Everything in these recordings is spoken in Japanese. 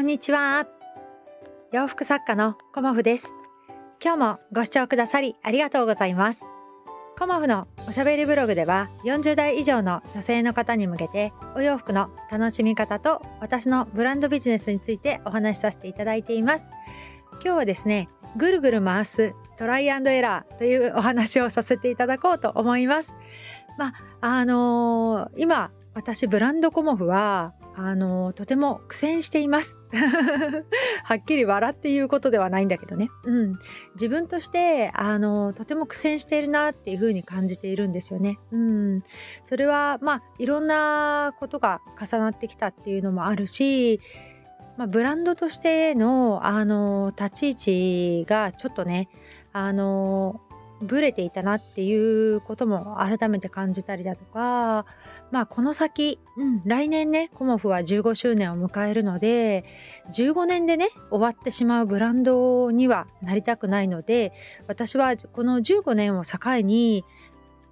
こんにちは。洋服作家のコモフです。今日もご視聴くださりありがとうございます。コモフのおしゃべりブログでは40代以上の女性の方に向けてお洋服の楽しみ方と私のブランドビジネスについてお話しさせていただいています。今日はですね、ぐるぐる回すトライアンドエラーというお話をさせていただこうと思います。まあ、あのー今私ブランドコモフはあのとても苦戦しています。はっきり笑っていうことではないんだけどね。うん、自分としてあのとても苦戦しているなっていうふうに感じているんですよね。うん、それはまあいろんなことが重なってきたっていうのもあるし、まあ、ブランドとしてのあの立ち位置がちょっとねあのブレていたなっていうことも改めて感じたりだとかまあこの先、うん、来年ねコモフは15周年を迎えるので15年でね終わってしまうブランドにはなりたくないので私はこの15年を境に、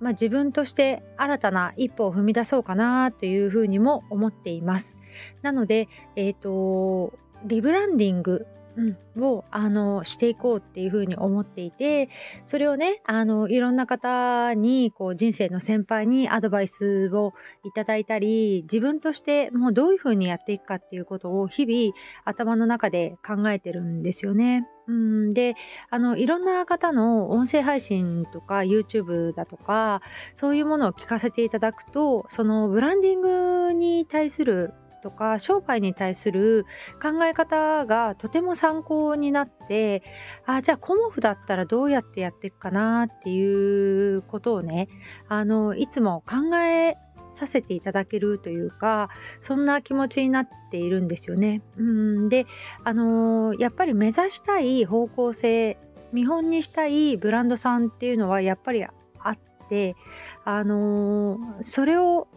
まあ、自分として新たな一歩を踏み出そうかなというふうにも思っています。なので、えー、とリブランディングうん、をあのしていこうっていうふうに思っていてそれをねあのいろんな方にこう人生の先輩にアドバイスをいただいたり自分としてもうどういうふうにやっていくかっていうことを日々頭の中で考えてるんですよね。うん、であのいろんな方の音声配信とか YouTube だとかそういうものを聞かせていただくとそのブランディングに対するとか商売に対する考え方がとても参考になってあじゃあコモフだったらどうやってやっていくかなっていうことをねあのいつも考えさせていただけるというかそんな気持ちになっているんですよね。うんであのやっぱり目指したい方向性見本にしたいブランドさんっていうのはやっぱりあってあのそれを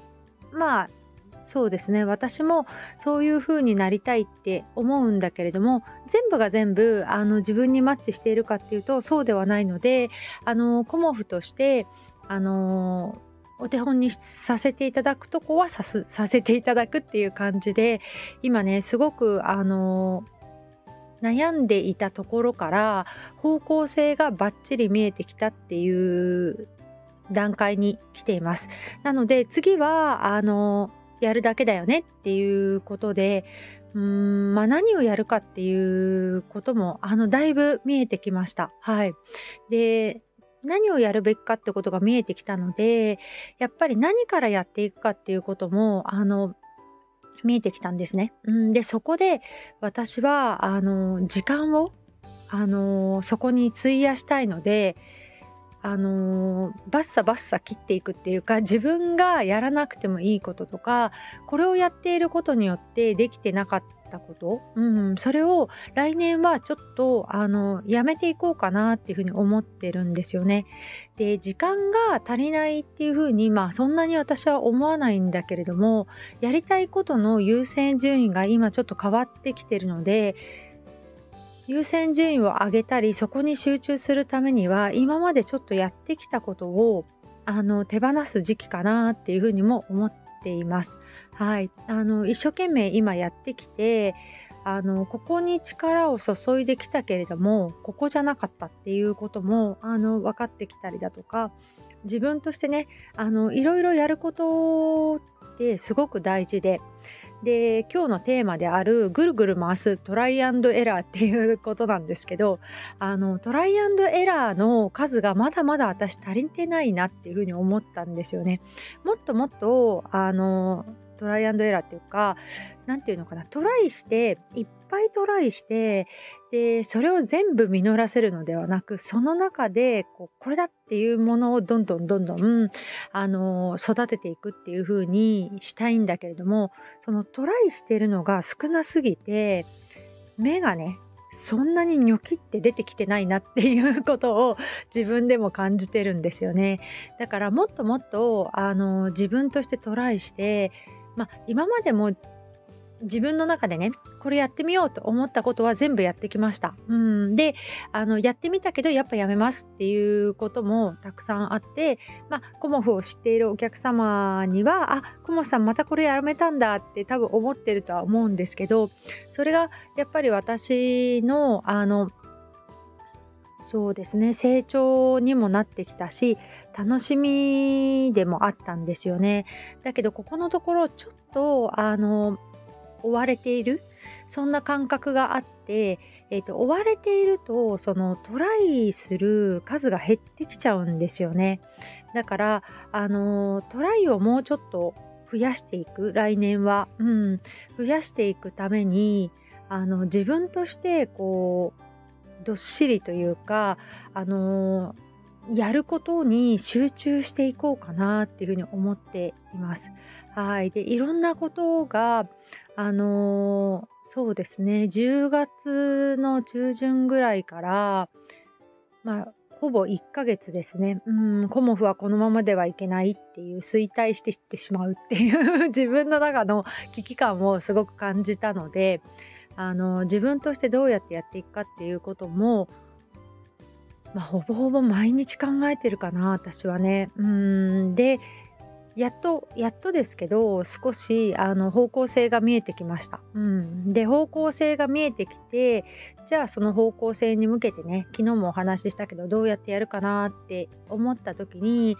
まあそうですね私もそういう風になりたいって思うんだけれども全部が全部あの自分にマッチしているかっていうとそうではないのであのコモフとしてあのお手本にさせていただくとこはさすさせていただくっていう感じで今ねすごくあの悩んでいたところから方向性がバッチリ見えてきたっていう段階に来ています。なので次はあのやるだけだよねっていうことでうーん、まあ、何をやるかっていうこともあのだいぶ見えてきました。はい、で何をやるべきかってことが見えてきたのでやっぱり何からやっていくかっていうこともあの見えてきたんですね。うん、でそこで私はあの時間をあのそこに費やしたいのであのバッサバッサ切っていくっていうか自分がやらなくてもいいこととかこれをやっていることによってできてなかったこと、うん、それを来年はちょっとあのやめていこうかなっていうふうに思ってるんですよね。で時間が足りないっていうふうにまあそんなに私は思わないんだけれどもやりたいことの優先順位が今ちょっと変わってきてるので優先順位を上げたりそこに集中するためには今までちょっとやってきたことをあの手放す時期かなっていうふうにも思っています。はい、あの一生懸命今やってきてあのここに力を注いできたけれどもここじゃなかったっていうこともあの分かってきたりだとか自分としてねあのいろいろやることってすごく大事でで今日のテーマであるぐるぐる回すトライアンドエラーっていうことなんですけどあのトライアンドエラーの数がまだまだ私足りてないなっていうふうに思ったんですよね。もっともっとあのトライアンドエラーっていうか何ていうのかなトライしていっぱいトライしてでそれを全部実らせるのではなくその中でこうこれだっていうものをどんどんどんどんあの育てていくっていう風にしたいんだけれどもそのトライしてるのが少なすぎて目がねそんなにニョキって出てきてないなっていうことを自分でも感じてるんですよね。だからもっともっとあの自分としてトライしてまあ今までも自分の中でねこれやってみようと思ったことは全部やってきました。うん、であのやってみたけどやっぱやめますっていうこともたくさんあってまあコモフを知っているお客様にはあコモフさんまたこれやめたんだって多分思ってるとは思うんですけどそれがやっぱり私のあのそうですね。成長にもなってきたし楽しみでもあったんですよね。だけどここのところちょっとあの追われているそんな感覚があって、えーと、追われているとそのトライする数が減ってきちゃうんですよね。だからあのトライをもうちょっと増やしていく来年は、うん、増やしていくためにあの自分としてこうどっしりというかあのやることに集中していこうかなっていうふうに思っています。はい。で、いろんなことが、あのー、そうですね、10月の中旬ぐらいから、まあ、ほぼ1ヶ月ですね。うん、コモフはこのままではいけないっていう衰退していってしまうっていう自分の中の危機感をすごく感じたので、あの自分としてどうやってやっていくかっていうことも、まあ、ほぼほぼ毎日考えてるかな私はね。うんでやっとやっとですけど少しあの方向性が見えてきました。うん、で方向性が見えてきてじゃあその方向性に向けてね昨日もお話ししたけどどうやってやるかなって思った時に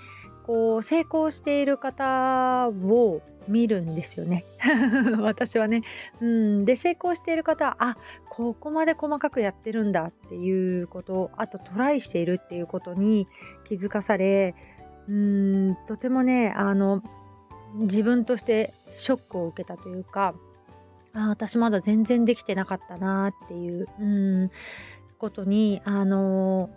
こう成功している方を見るんですよね 私はね。うん、で成功している方はあここまで細かくやってるんだっていうことあとトライしているっていうことに気づかされうんとてもねあの自分としてショックを受けたというかあ私まだ全然できてなかったなっていううんことにあの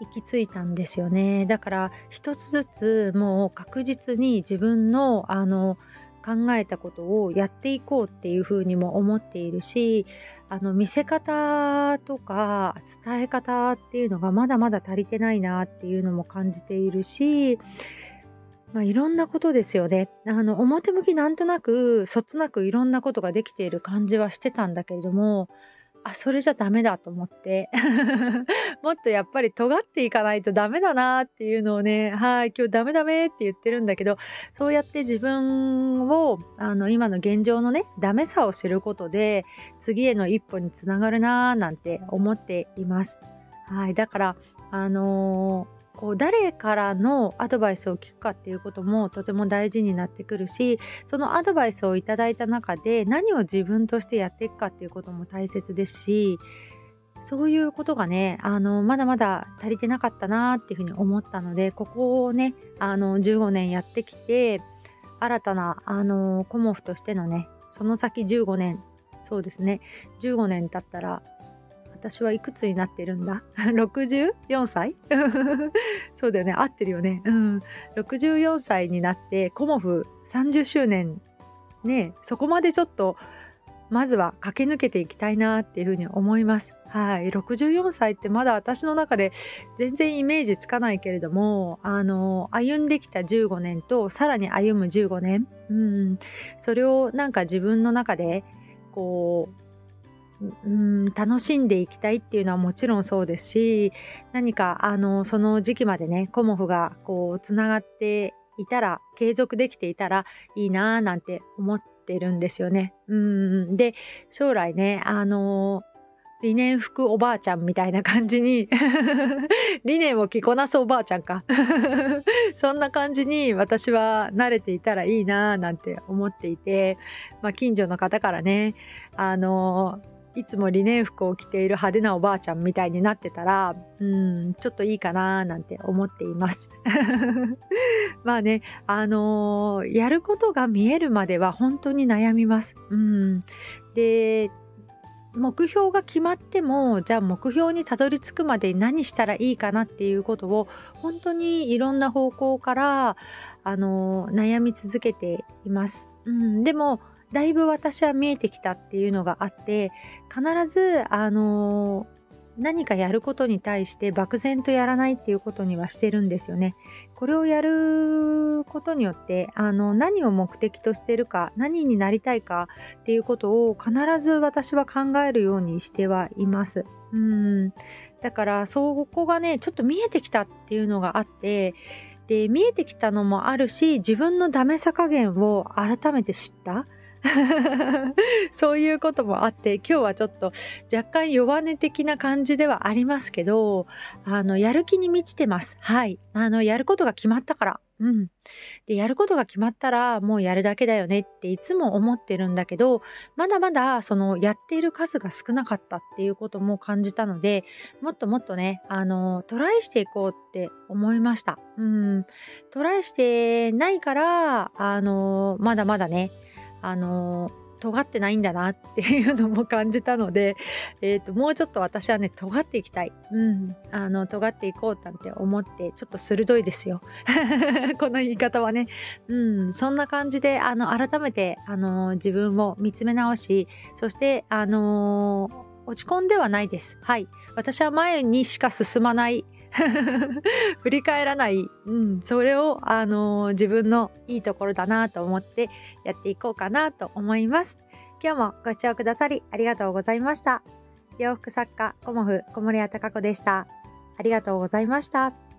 行き着いたんですよね。だから一つずつもう確実に自分のあの考えたことをやっていこうっていうふうにも思っているしあの見せ方とか伝え方っていうのがまだまだ足りてないなっていうのも感じているし、まあ、いろんなことですよね。あの表向きなんとなくそつなくいろんなことができている感じはしてたんだけれどもあそれじゃダメだと思って もっとやっぱり尖っていかないとダメだなっていうのをねはい今日ダメダメって言ってるんだけどそうやって自分をあの今の現状のねダメさを知ることで次への一歩につながるなーなんて思っています。はい、だからあのーこう誰からのアドバイスを聞くかっていうこともとても大事になってくるしそのアドバイスをいただいた中で何を自分としてやっていくかっていうことも大切ですしそういうことがねあのまだまだ足りてなかったなっていうふうに思ったのでここをねあの15年やってきて新たなあのコモフとしてのねその先15年そうですね15年経ったら私はいくつになってるんだ ?64 歳？そうだよね。合ってるよね。うん。64歳になって、コモフ30周年、ね、そこまでちょっと、まずは駆け抜けていきたいなっていうふうに思います。はい。64歳ってまだ私の中で全然イメージつかないけれども、あの、歩んできた15年と、さらに歩む15年。うん。それをなんか自分の中で、こう、うん楽しんでいきたいっていうのはもちろんそうですし何かあのその時期までねコモフがこうつながっていたら継続できていたらいいなーなんて思ってるんですよね。うんで将来ねあの理念服おばあちゃんみたいな感じに 理念を着こなすおばあちゃんか そんな感じに私は慣れていたらいいなーなんて思っていて、まあ、近所の方からねあのいつもリネン服を着ている派手なおばあちゃんみたいになってたらうんちょっといいかななんて思っています。まあねあのー、やることが見えるまでは本当に悩みます。うん。で目標が決まってもじゃあ目標にたどり着くまでに何したらいいかなっていうことを本当にいろんな方向からあの悩み続けています。うん、でもだいぶ私は見えてきたっていうのがあって必ずあの何かやることに対して漠然とやらないっていうことにはしてるんですよね。これをやることによってあの何を目的としてるか何になりたいかっていうことを必ず私は考えるようにしてはいます。うんだからそこがねちょっと見えてきたっていうのがあってで見えてきたのもあるし自分のダメさ加減を改めて知った。そういうこともあって今日はちょっと若干弱音的な感じではありますけどあのやる気に満ちてますはいあのやることが決まったからうん。で、やることが決まったらもうやるだけだよねっていつも思ってるんだけど、まだまだそのやっている数が少なかったっていうことも感じたので、もっともっとね、あの、トライしていこうって思いました。うん。トライしてないから、あの、まだまだね、あの、尖ってないんだなっていうのも感じたので、えーと、もうちょっと私はね尖っていきたい、うん、あの尖っていこうなんて思ってちょっと鋭いですよ。この言い方はね、うん、そんな感じであの改めてあの自分を見つめ直しそしてあの落ち込んではないです。はい。私は前にしか進まない 振り返らない、うん、それを、あのー、自分のいいところだなと思ってやっていこうかなと思います。今日もご視聴くださりありがとうございました。洋服作家コモフ小森屋隆子でした。ありがとうございました。